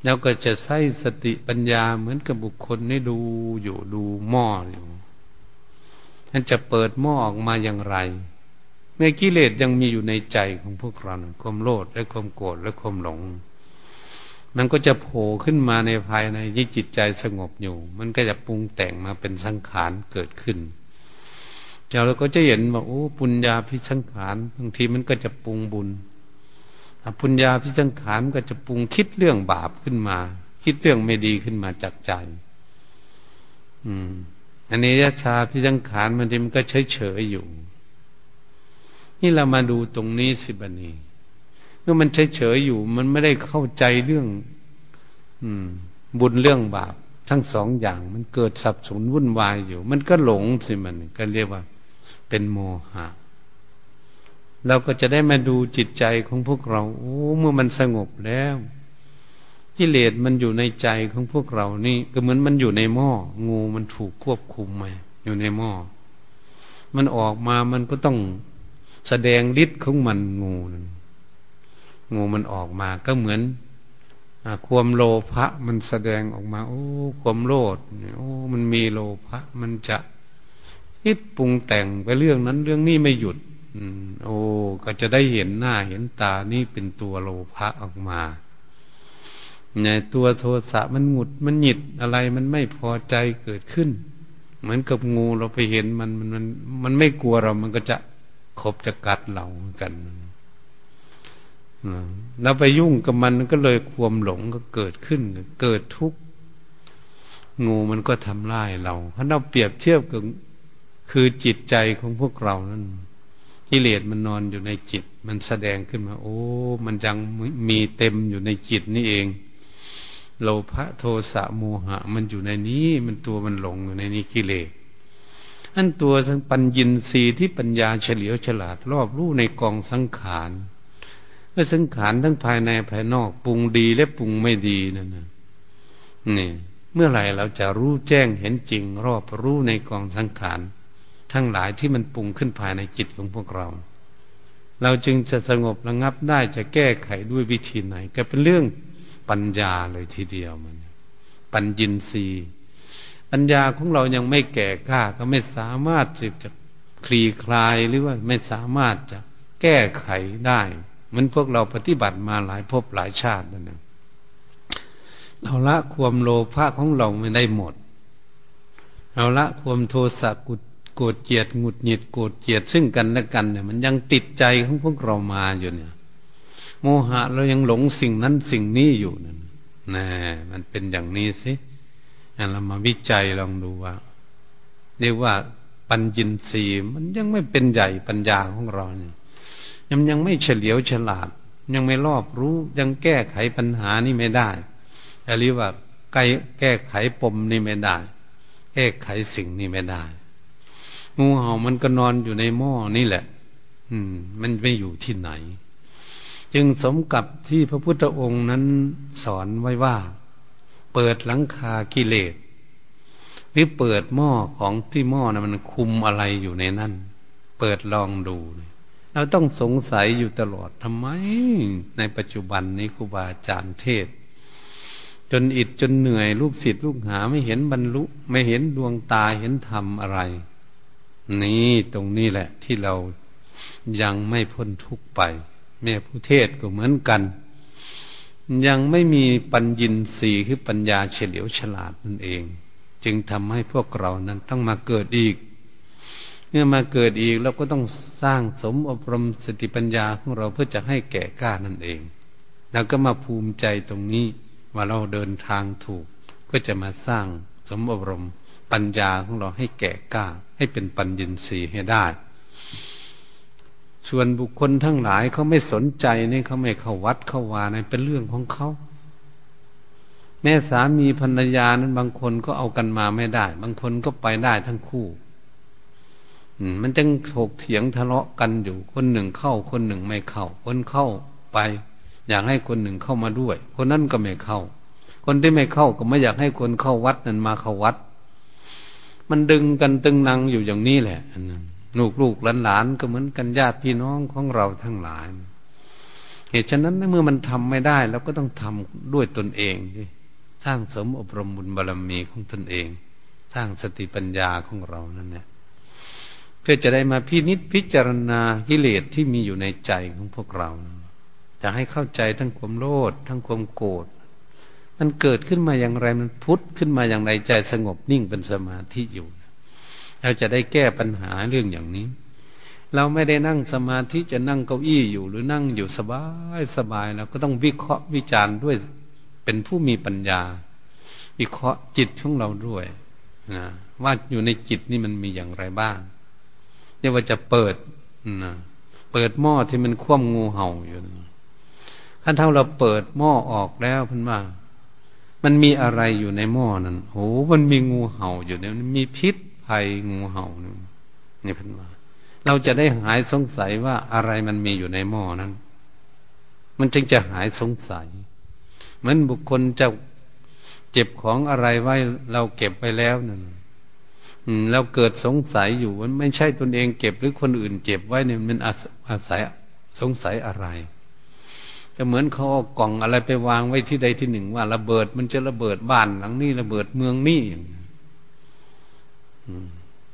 แล้วก็จะใช้สติปัญญาเหมือนกับบุคคลนี่ดูอยู่ดูหม้ออยู่มันจะเปิดหม้อออกมาอย่างไร เมื่อกิเลสยังมีอยู่ในใจของพวกเราความโลภและความโกรธและความหลง มันก็จะโผล่ขึ้นมาในภายในที่จิตใจสงบอยู่ มันก็จะปรุงแต่งมาเป็นสังขารเกิดขึ้นเราก็จะเห็นว่าโอ้ปุญญาพิสังขารบางทีมันก็จะปรุงบุญ ปุญญาพิสังขารก็จะปรุงคิดเรื่องบาปขึ้นมา คิดเรื่องไม่ดีขึ้นมาจากใจ อืม อันนี้ยชาพิสังขารมันมันก็เฉยเฉยอยู่ นี่เรามาดูตรงนี้สิบันีเมื่อมันเฉยเฉยอยู่ มันไม่ได้เข้าใจเรื่อง อืม บุญเรื่องบาป ทั้งสองอย่าง มันเกิดสับสนวุ่นวายอยู่ มันก็หลงสิมันก็เรียกว่า เป็นโมหะ เราก็จะได้มาดูจิตใจของพวกเราโอ้เมื่อมันสงบแล้วกิเลสมันอยู่ในใจของพวกเรานี่ ก็เหมือนมันอยู่ในหม้องูมันถูกควบคุมมาอยู่ในหม้อมันออกมามันก็ต้องแสดงฤทธิ์ของมันงูนั้นงูมันออกมาก็เหมือนความโลภะมันแสดงออกมา โอ้ความโลภโอ้มันมีโลภะมันจะคิดปรุงแต่งไปเรื่องนั้นเรื่องนี้ไม่หยุด โอ้ก็จะได้เห็นหน้าเห็นตานี่เป็นตัวโลภะออกมาในตัวโทสะมันหงุดมันหงิดอะไรมันไม่พอใจเกิดขึ้น เหมือนกับงูเราไปเห็นมันมันมันมันไม่กลัวเรามันก็จะขบจะกัดเรากันเราไปยุ่งกับมันก็เลยความหลงก็เกิดขึ้น เกิดทุกข์งูมันก็ทำลายเราเพราเราเปรียบเทียบกับคือจิตใจของพวกเรานั้น กิเลสมันนอนอยู่ในจิต มันแสดงขึ้นมา โอ้ มันยังมีเต็มอยู่ในจิตนี่เอง โลภะโทสะโมหะ มันอยู่ในนี้ มันตัวมันหลงอยู่ในนี้กิเลสอันตัวปัญญินรีที่ปัญญาเฉลียวฉลาดรอบรู้ในกองสังขารเมื่อสังขารทั้งภายในภายนอกปรุงดีและปรุงไม่ดีนั่นนะนี่ เมื่อไหร่เราจะรู้แจ้งเห็นจริง รอบรู้ในกองสังขาร ทั้งหลายที่มันปรุงขึ้นภายในจิตของพวกเรา เราจึงจะสงบระงับได้จะแก้ไขด้วยวิธีไหน ก็เป็นเรื่องปัญญาเลยทีเดียวมัน ปัญญินรีปัญญาของเรายังไม่แก่กล้าก็ไม่สามารถสิจะคลี่คลายหรือว่าไม่สามารถจะแก้ไขได้มันพวกเราปฏิบัติมาหลายภพหลายชาตินั่นนะเราละความโลภะของเราไม่ได้หมด เราละความโทสะกุ โกรธเจียดหงุดหงิดโกรธเจียดซึ่งกันและกันเนี่ยมันยังติดใจของพวกเรามาอยู่เนี่ย โมหะเรายังหลงสิ่งนั้นสิ่งนี้อยู่นั่นนะมันเป็นอย่างนี้สิเรามาวิจัยลองดูว่าเรียกว่าปัญญินรีมันยังไม่เป็นใหญ่ปัญญาของเราเนี่ยยังยังไม่เฉลียวฉลาด ยังไม่รอบรู้ยังแก้ไขปัญหานี่ไม่ได้เรียกว่าแก้ไขปมนี่ไม่ได้ แก้ไขสิ่งนี้ไม่ได้ งูเห่ามันก็นอนอยู่ในหม้อนี่แหละ อืม มันไม่อยู่ที่ไหน จึงสมกับที่พระพุทธองค์นั้นสอนไว้ว่า เปิดหลังคากิเลสหรือเปิดหม้อของที่หม้อนะมันคุมอะไรอยู่ในนั้น เปิดลองดูเราต้องสงสัยอยู่ตลอดทำไม ในปัจจุบันนี้ครูบาอาจารย์เทศ จนอิดจนเหนื่อยลูกศิษย์ลูกหาไม่เห็นบรรลุ ไม่เห็นดวงตาเห็นธรรมอะไร นี่ตรงนี้แหละ ที่เรายังไม่พ้นทุกไป แม่ผู้เทศก็เหมือนกัน ยังไม่มีปัญญินสีคือปัญญาเฉลียวฉลาดนั่นเอง จึงทำให้พวกเรานั้นต้องมาเกิดอีก เมื่อมาเกิดอีกเราก็ต้องสร้างสมอบรมสติปัญญาของเราเพื่อจะให้แก่กล้านั่นเอง แล้วก็มาภูมิใจตรงนี้ว่าเราเดินทางถูกเพื่อจะมาสร้างสมอบรม ปัญญาของเราให้แก่กล้า ให้เป็นปัญญินทรีย์ให้ได้ ส่วนบุคคลทั้งหลายเขาไม่สนใจนี่เขาไม่เข้าวัดเข้าวานี่เป็นเรื่องของเขาแม่สามีภรรยานั้นบางคนก็เอากันมาไม่ได้ บางคนก็ไปได้ทั้งคู่มันจึงถกเถียงทะเลาะกันอยู่ คนหนึ่งเข้า คนหนึ่งไม่เข้า คนเข้าไป อยากให้คนหนึ่งเข้ามาด้วย คนนั้นก็ไม่เข้า คนที่ไม่เข้าก็ไม่อยากให้คนเข้าวัดนั้นมาเข้าวัด มันดึงกันตึงนังอยู่อย่างนี้แหละลูกลูกหลานหลานก็เหมือนกันญาติพี่น้องของเราทั้งหลาย เหตุฉะนั้นเมื่อมันทำไม่ได้เราก็ต้องทำด้วยตนเองสร้างสมอบรมบุญบารรมีของตนเอง สร้างสติปัญญาของเรานั่นแหละเพื่อจะได้มาพินิษพิจารณากิเลสที่มีอยู่ในใจของพวกเราจะให้เข้าใจทั้งความโลภทั้งความโกรธ มันเกิดขึ้นมาอย่างไรมันพุทธขึ้นมาอย่างไรใจสงบนิ่งเป็นสมาธิอยู่ เราจะได้แก้ปัญหาเรื่องอย่างนี้ เราไม่ได้นั่งสมาธิจะนั่งเก้าอี้อยู่ หรือนั่งอยู่สบายสบายเราก็ต้องวิเคราะห์วิจารณ์ด้วย เป็นผู้มีปัญญา วิเคราะห์จิตของเราด้วยนะว่าอยู่ในจิตนี่มันมีอย่างไรบ้างเรียกว่าจะเปิดนะเปิดหม้อที่มันคว่ำงูเห่าอยู่ถ้าเท่าเราเปิดหม้อออกแล้วพันว่า มันมีอะไรอยู่ในหม้อนั้นโอ้มันมีงูเห่าอยู่เนี่ยมีพิษภัยงูเห่านี่พันว่าเราจะได้หายสงสัยว่าอะไรมันมีอยู่ในหม้อนั้น มันจึงจะหายสงสัย เหมือนบุคคลจะเก็บของอะไรไว้ เราเก็บไปแล้วนั่นเราเกิดสงสัยอยู่ว่าไม่ใช่ตนเองเก็บหรือคนอื่นเก็บไว้เนี่ยมันอาศัยสงสัยอะไร ก็เหมือนเขาเอากล่องอะไรไปวางไว้ที่ใดที่หนึ่งว่าระเบิดมันจะระเบิดบ้านหลังนี้ระเบิดเมืองนี้อย่าง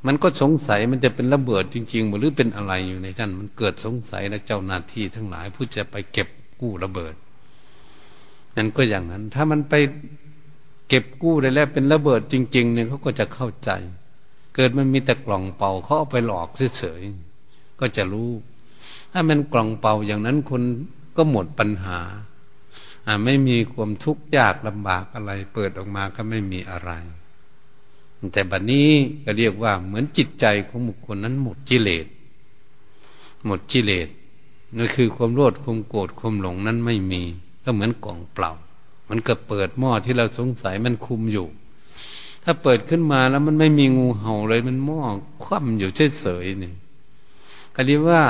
มันก็สงสัยมันจะเป็นระเบิดจริงๆหรือเป็นอะไรอยู่ในท่านมันเกิดสงสัยและเจ้าหน้าที่ทั้งหลาย ผู้จะไปเก็บกู้ระเบิดนั่นก็อย่างนั้น ถ้ามันไปเก็บกู้ได้แล้วเป็นระเบิดจริง ๆ เนี่ยเขาก็จะเข้าใจ เกิดมันมีแต่กล่องเป่าเขาเอาไปหลอกเฉยๆก็จะรู้ ถ้ามันกล่องเป่าอย่างนั้นคน ก็หมดปัญหาไม่มีความทุกข์ยากลำบากอะไร เปิดออกมาก็ไม่มีอะไร แต่บัดนนี้ก็เรียกว่าเหมือนจิตใจของบุคคลนั้นหมดกิเลสหมดกิเลสนั่นคือความโลภความโกรธความหลงนั้นไม่มี ก็เหมือนกล่องเปล่า มันก็เปิดหม้อที่เราสงสัยมันคุมอยู่ ถ้าเปิดขึ้นมาแล้วมันไม่มีงูเห่าเลยมันหม้อคว่ำอยู่เฉยๆนี่ก็เรียกว่า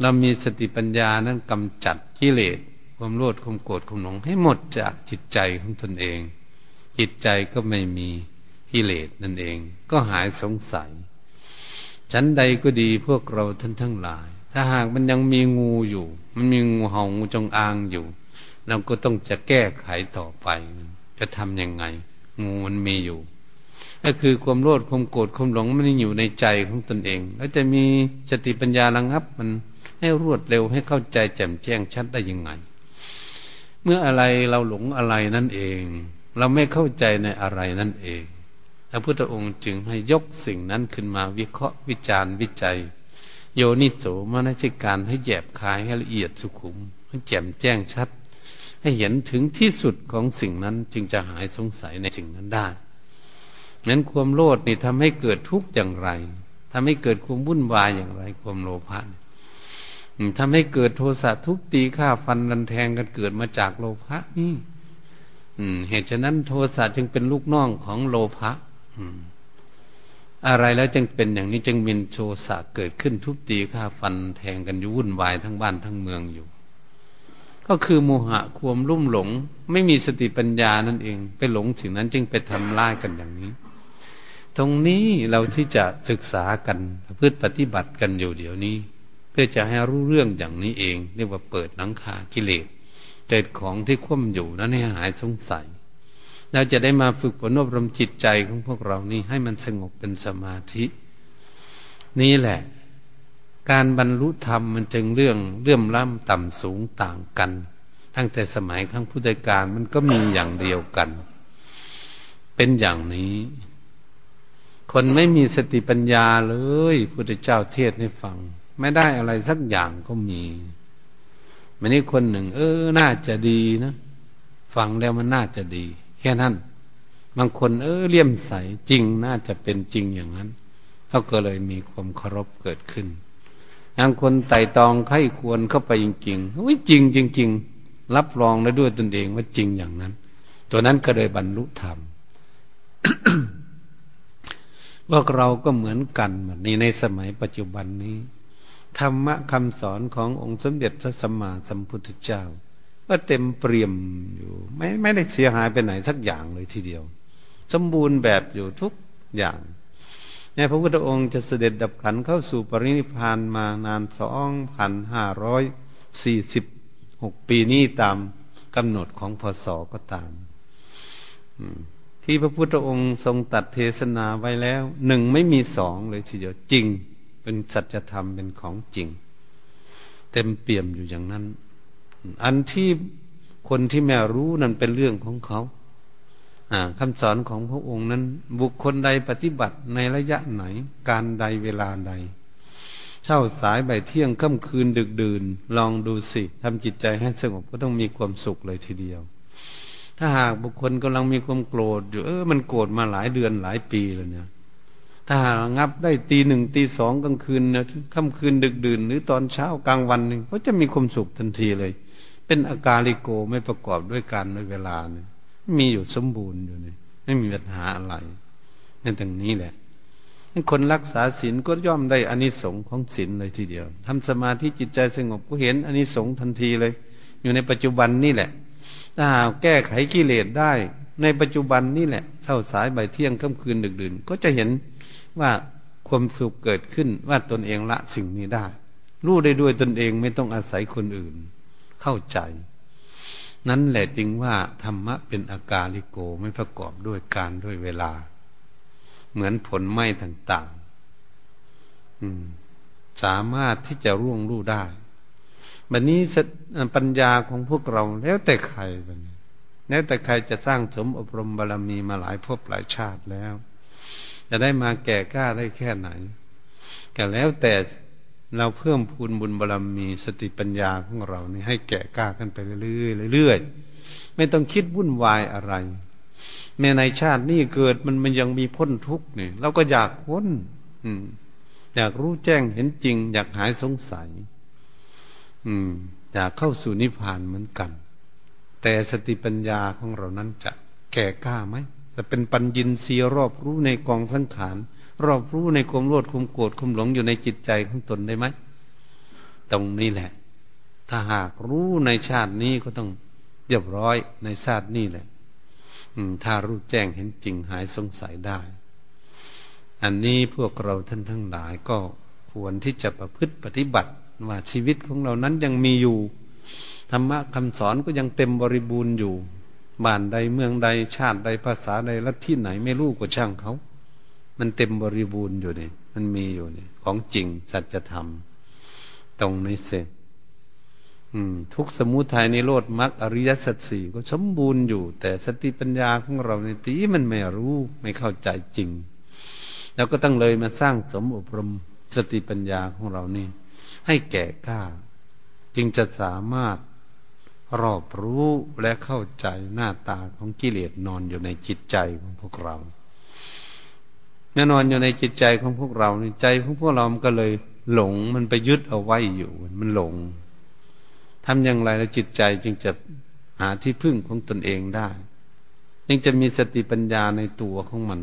เรามีสติปัญญานั้นกำจัดกิเลสความโลภความโกรธความหลงให้หมดจากจิตใจของตนเอง จิตใจก็ไม่มีกิเลสนั่นเอง ก็หายสงสัย ชั้นใดก็ดีพวกเราท่านทั้งหลาย ถ้าหากมันยังมีงูอยู่ มันมีงูเห่างูจงอางอยู่ เราก็ต้องจะแก้ไขต่อไป จะทำยังไง งูมันมีอยู่ ก็คือความโลภความโกรธความหลงมันอยู่ในใจของตนเอง แล้วจะมีสติปัญญาระงับมัน ให้รวดเร็วให้เข้าใจแจ่มแจ้งชัดได้ยังไง เมื่ออะไรเราหลงอะไรนั่นเอง เราไม่เข้าใจในอะไรนั่นเองพระพุทธองค์จึงให้ยกสิ่งนั้นขึ้นมาวิเคราะห์วิจารณ์วิจัย โยนิโสมนสิการให้แยบคายให้ละเอียดสุขุมให้แจ่มแจ้งชัด ให้เห็นถึงที่สุดของสิ่งนั้นจึงจะหายสงสัยในสิ่งนั้นได้นั้นความโลภนี่ทำให้เกิดทุกข์อย่างไรทำให้เกิดความวุ่นวายอย่างไร ความโลภะ ทำให้เกิดโทสะทุกตีฆ่าฟันรันแทงกันเกิดมาจากโลภะนี่เหตุฉะนั้นโทสะจึงเป็นลูกน้องของโลภะอะไรแล้วจึงเป็นอย่างนี้จึงมีโทสะเกิดขึ้นทุบตีฆ่าฟันแทงกันอยู่วุ่นวายทั้งบ้านทั้งเมืองอยู่ ก็คือโมหะความลุ่มหลง ไม่มีสติปัญญานั่นเอง ไปหลงสิ่งนั้นจึงไปทำร้ายกันอย่างนี้ ตรงนี้เราที่จะศึกษากันพื่อปฏิบัติกันอยู่เดี๋ยวนี้ เพื่อจะให้รู้เรื่องอย่างนี้เอง เรียกว่าเปิดหนังคากิเลสเกิดของที่คว่ำอยู่นั้นให้หายสงสัยเราจะได้มาฝึกฝนอบรมจิตใจของพวกเรานี่ให้มันสงบเป็นสมาธิ นี่แหละ การบรรลุธรรมมันจึงเรื่องเรื่อมล้ำต่ำสูงต่างกัน ตั้งแต่สมัยครั้งพุทธกาลมันก็มีอย่างเดียวกัน เป็นอย่างนี้ คนไม่มีสติปัญญาเลยพุทธเจ้าเทศให้ฟัง ไม่ได้อะไรสักอย่างก็มีมันนี่คนหนึ่ง เออ น่าจะดีนะฟังแล้วมันน่าจะดี แค่นั้น บางคนเออเลี่ยมใสจริงน่าจะเป็นจริงอย่างนั้นเขาก็เลยมีความเคารพเกิดขึ้นบางคนไต่ตองไข้ควรเข้าไปจริงๆวิจริงจริงๆรับรองได้ด้วยตนเองว่าจริงอย่างนั้น ตัวนั้นก็เลยบรรลุธรรมพวกเราก็เหมือนกันแบบนี้ในสมัยปัจจุบันนี้ ธรรมะคำสอนขององค์สมเด็จพระสัมมาสัมพุทธเจ้า ก็เต็มเปี่ยมอยู่ ไม่ไม่ได้เสียหายไปไหนสักอย่างเลยทีเดียว สมบูรณ์แบบอยู่ทุกอย่างในพระพุทธองค์จะเสด็จดับขันเข้าสู่ปรินิพานมานานสองพันห้าร้อยสี่สิบหกปีนี้ตามกำหนดของพศก็ตามที่พระพุทธองค์ทรงตัดเทศนาไว้แล้วหนึ่งไม่มีสองเลยทีเดียวจริง เป็นสัจธรรมเป็นของจริง เต็มเปี่ยมอยู่อย่างนั้น อันที่คนที่แม่รู้นั่นเป็นเรื่องของเขาคำสอนของพระองค์นั้น บุคคลใดปฏิบัติในระยะไหน การใดเวลาใด เช่าสายใบเที่ยงค่ำคืนดึกดื่น ลองดูสิทำจิตใจให้สงบก็ต้องมีความสุขเลยทีเดียว ถ้าหากบุคคลกำลังมีความโกรธอยู่เออมันโกรธมาหลายเดือนหลายปีแล้วเนี่ย ถ้าหางับได้ตีหนึ่งตีสองกลางคืนค่ำคืนดึกดื่น หรือตอนเช้ากลางวันเขาจะมีความสุขทันทีเลย เป็นอาการลิโกไม่ประกอบด้วยการด้วยเวลาเนี่ยมีอยู่สมบูรณ์อยู่เนี่ยไม่มีปัญหาอะไรนั่นตรงนี้แหละคนรักษาศีลก็ย่อมได้อานิสงส์ของศีลเลยทีเดียวทำสมาธิจิตใจสงบก็เห็นอานิสงส์ทันทีเลย อยู่ในปัจจุบันนี่แหละ ถ้าหากแก้ไขกิเลสได้ ในปัจจุบันนี่แหละเช้าสายใบเที่ยงค่ำคืนดึกดื่นก็จะเห็น ว่าความสุขเกิดขึ้นว่าตนเองละสิ่งนี้ได้ รู้ได้ด้วยตนเองไม่ต้องอาศัยคนอื่น เข้าใจ นั้นแหละจึงว่าธรรมะเป็นอาการลิโกไม่ประกอบด้วยการด้วยเวลา เหมือนผลไม้ต่างๆสามารถที่จะร่วงรู้ได้บันนี้ปัญญาของพวกเราแล้วแต่ใครบัดนี้แล้วแต่ใครจะสร้างสมอบรมบารรมีมาหลายภพหลายชาติแล้ว จะได้มาแก่กล้าได้แค่ไหนก็แล้วแต่เราเพิ่มพูนบุญบารรมีสติปัญญาของเรานี่ให้แก่กล้ากันไปเรื่อยๆเรื่อยๆไม่ต้องคิดวุ่นวายอะไร แม้ในชาตินี้เกิดมันมันยังมีพ้นทุกข์เนี่ยเราก็อยากพ้นอืม อยากรู้แจ้งเห็นจริง อยากหายสงสัย อืม อยากเข้าสู่นิพพานเหมือนกัน แต่สติปัญญาของเรานั้นจะแก่กล้าไหม จะเป็นปัญญินเสียรอบรู้ในกองสังขารรอบรู้ในความโลดความโกรธความหลงอยู่ในจิตใจของตนได้ไหมตรงนี้แหละ ถ้าหากรู้ในชาตินี้ก็ต้องเรียบร้อยในชาตินี้แหละถ้ารู้แจ้งเห็นจริงหายสงสัยได้ อันนี้พวกเราท่านทั้งหลายก็ควรที่จะประพฤติปฏิบัติว่าชีวิตของเรานั้นยังมีอยู่ธรรมะคำสอนก็ยังเต็มบริบูรณ์อยู่ บ้านใดเมืองใดชาติใดภาษาใดลัทธิไหนไม่รู้ก็ช่างเขา มันเต็มบริบูรณ์อยู่นี่มันมีอยู่นี่ของจริงสัจธรรม ตรงนี้เสร็จทุกสมุทัยในโลดมรรคอริยสัจสี่ก็สมบูรณ์อยู่ แต่สติปัญญาของเราในตีมันไม่รู้ไม่เข้าใจจริง แล้วก็ต้องเลยมาสร้างสมอบรมสติปัญญาของเรานี่ ให้แก่กล้า จึงจะสามารถ รอบรู้และเข้าใจหน้าตาของกิเลสนอนอยู่ในจิตใจของพวกเราแน่นอนอยู่ในจิตใจของพวกเราในใจของพวกเรามันก็เลยหลงมันไปยึดเอาไว้อยู่ มันหลงทำอย่างไรแล้วจิตใจจึงจะหาที่พึ่งของตนเองได้ยังจะมีสติปัญญาในตัวของมัน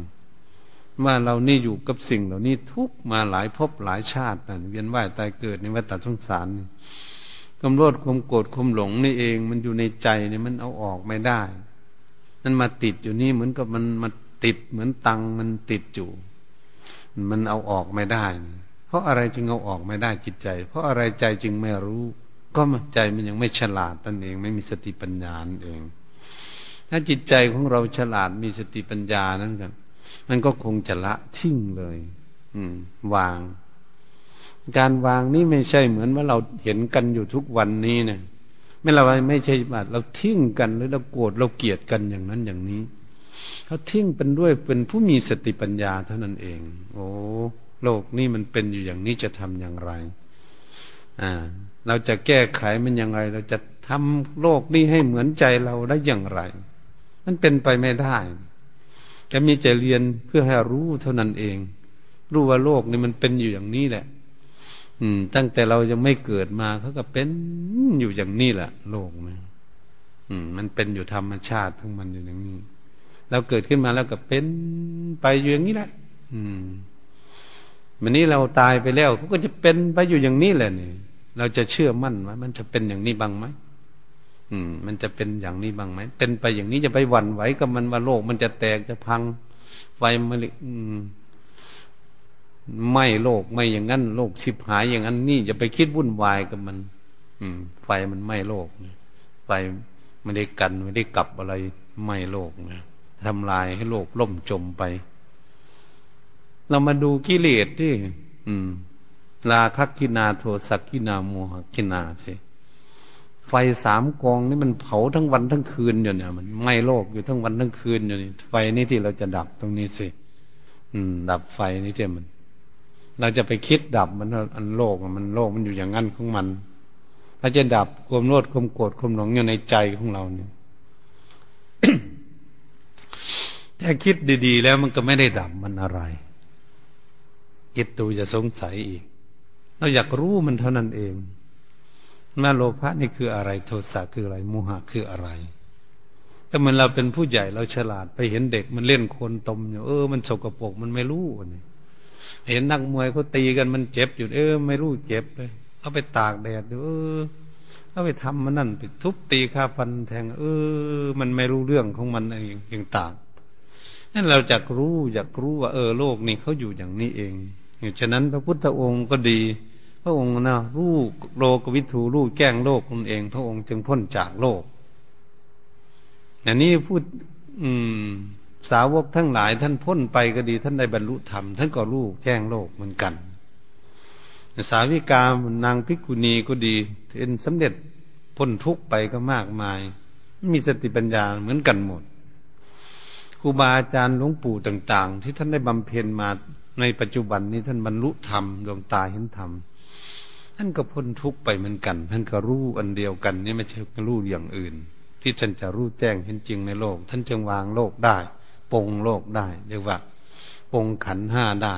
ว่าเรานี่อยู่กับสิ่งเหล่านี้ทุกมาหลายภพหลายชาตินั่นเวียนว่ายตายเกิดในวัฏสงสาร กำรดความโกรธความหลงนี่เอง มันอยู่ในใจเนี่ยมันเอาออกไม่ได้มันมาติดอยู่นี่เหมือนกับมันมาติดเหมือนตังมันติดอยู่ มันเอาออกไม่ได้ เพราะอะไรจึงเอาออกไม่ได้จิตใจ เพราะอะไรใจจึงไม่รู้ ก็ใจมันยังไม่ฉลาดนั่นเอง ไม่มีสติปัญญาเอง ถ้าจิตใจของเราฉลาดมีสติปัญญานั้นกันมันก็คงจะละทิ้งเลย อืม วาง การวางนี่ไม่ใช่เหมือนว่าเราเห็นกันอยู่ทุกวันนี้เนะไม่เราไม่ใช่ว่าเราทิ้งกันหรือเราโกรธเราเกลียดกันอย่างนั้นอย่างนี้เขาทิ้งเป็นด้วยเป็นผู้มีสติปัญญาเท่านั้นเอง โอ้โลกนี้มันเป็นอยู่อย่างนี้จะทำอย่างไร อ่า เราจะแก้ไขมันยังไงเราจะทำโลกนี้ให้เหมือนใจเราได้อย่างไร มันเป็นไปไม่ได้จะมีใจเรียนเพื่อให้รู้เท่านั้นเอง รู้ว่าโลกนี้มันเป็นอยู่อย่างนี้แหละ อืม ตั้งแต่เรายังไม่เกิดมาเขาก็เป็นอยู่อย่างนี้แหละโลกนะอืม มันเป็นอยู่ธรรมชาติของมันอยู่อย่างนี้เราเกิดขึ้นมาแล้วก็เป็นไปอยู่อย่างนี้แหละ อืมวันนี้เราตายไปแล้วเขาก็จะเป็นไปอยู่อย่างนี้แหละนี่เราจะเชื่อมั่นว่ามันจะเป็นอย่างนี้บ้างไหมอืม มันจะเป็นอย่างนี้บ้างไหมเป็นไปอย่างนี้จะไปหวั่นไหวกับมันว่าโลกมันจะแตกจะพังไฟมัน ไม่โลกไม่อย่างนั้นโลกชิบหายอย่างนั้น นี่จะไปคิดวุ่นวายกับมัน อืม ไฟมันไหม้โลกไฟไม่ได้กันไม่ได้กลับอะไรไหม้โลกนะทำลายให้โลกล่มจมไป เรามาดูกิเลสที่ อืมลาคักกินาโทสักกินาโมหกินาสิไฟสามกองนี่มันเผาทั้งวันทั้งคืนอยู่เนี่ย มันไหม้โลกอยู่ทั้งวันทั้งคืนอยู่นี่ไฟนี่ที่เราจะดับตรงนี้สิอืม ดับไฟนี่เจ้มัน เราจะไปคิดดับมันอันโลกมันโลกมันอยู่อย่างนั้นของมันถ้าจะดับความโลดความโกรธความหลงอยู่ในใจของเราเนี่ยแต่คิดดีๆ แล้วมันก็ไม่ได้ดับมันอะไรคิดดูจะสงสัยอีก เราอยากรู้มันเท่านั้นเองมาโลภะนี่คืออะไร โทสะคืออะไรโมหะคืออะไรถ้ามันเราเป็นผู้ใหญ่เราฉลาดไปเห็นเด็กมันเล่นโคนตมอยู่เออมันสกปรกมันไม่รู้นี่ เห็นนักมวยเขาตีกันมันเจ็บอยู่เออไม่รู้เจ็บเลย เอาไปตากแดดดูเออเอาไปทำมันนั่นไปทุบตีข้าฟันแทง เออ มันไม่รู้เรื่องของมันเองอย่างต่างนั่นเราจะรู้อยากรู้ว่า เออโลกนี้เขาอยู่อย่างนี้เองฉะนั้นพระพุทธองค์ก็ดี พระองค์นะรู้โลกวิถูรู้แก้งโลกตนเอง พระองค์จึงพ้นจากโลกอย่างนี้พูด อืม สาวกทั้งหลายท่านพ้นไปก็ดีท่านได้บรรลุธรรมท่านก็รู้แจ้งโลกเหมือนกันสาวิกานางพิกุณีก็ดีเป็นสำเร็จพ้นทุกไปก็มากมาย มีสติปัญญาเหมือนกันหมดครูบาอาจารย์หลวงปู่ต่าง ๆ ที่ท่านได้บำเพ็ญมาในปัจจุบันนี้ท่านบรรลุธรรมดวงตาเห็นธรรมท่านก็พ้นทุกไปเหมือนกัน ท่านก็รู้อันเดียวกันนี่ไม่ใช่รู้อย่างอื่น ที่ท่านจะรู้แจ้งเห็นจริงในโลก ท่านจึงวางโลกได้ ปงโลกได้ เรียกว่า ปงขันห้าได้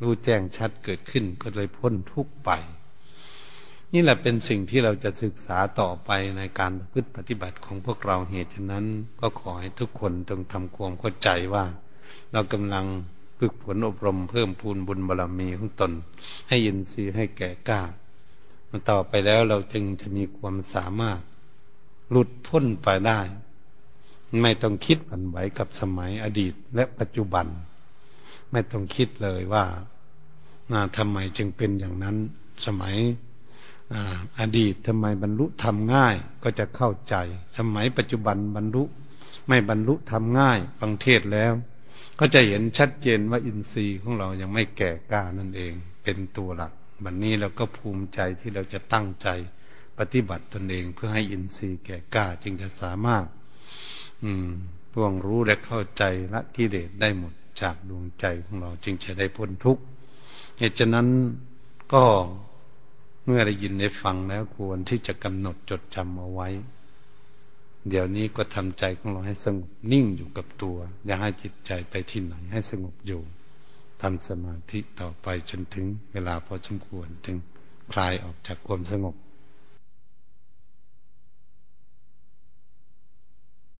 รู้แจ้งชัดเกิดขึ้นก็เลยพ้นทุกไป นี่แหละเป็นสิ่งที่เราจะศึกษาต่อไปในการพฤติปฏิบัติของพวกเราเหตุฉะนั้น ก็ขอให้ทุกคนจงทำความเข้าใจว่า เรากำลังฝึกฝนอบรมเพิ่มพูนบุญบารรมีของตน ให้ยินทรีย์ให้แก่กล้าต่อไปแล้วเราจึงจะมีความสามารถหลุดพ้นไปได้ ไม่ต้องคิดหวั่นไหวกับสมัยอดีตและปัจจุบัน ไม่ต้องคิดเลยว่าทำไมจึงเป็นอย่างนั้นสมัยอดีตทำไมบรรลุทำง่ายก็จะเข้าใจ สมัยปัจจุบันบรรลุไม่บรรลุทำง่ายฟังเทศแล้ว ก็จะเห็นชัดเจนว่าอินทรีย์ของเรายังไม่แก่กล้านั่นเอง เป็นตัวหลักบันนี้เราก็ภูมิใจที่เราจะตั้งใจปฏิบัติตนเองเพื่อให้อินทรีย์แก่กล้าจึงจะสามารถ อืมร่วงรู้และเข้าใจละกิเลสได้หมดจากดวงใจของเราจึงจะได้พ้นทุกข์เหตุฉะนั้นก็เมื่อได้ยินได้ฟังแล้วควรที่จะกำหนดจดจำเอาไว้ เดี๋ยวนี้ก็ทำใจของเราให้สงบนิ่งอยู่กับตัว อย่าให้จิตใจไปที่ไหนให้สงบอยู่ทำสมาธิต่อไปจนถึงเวลาพอสมควรจึงคลายออกจากความสงบ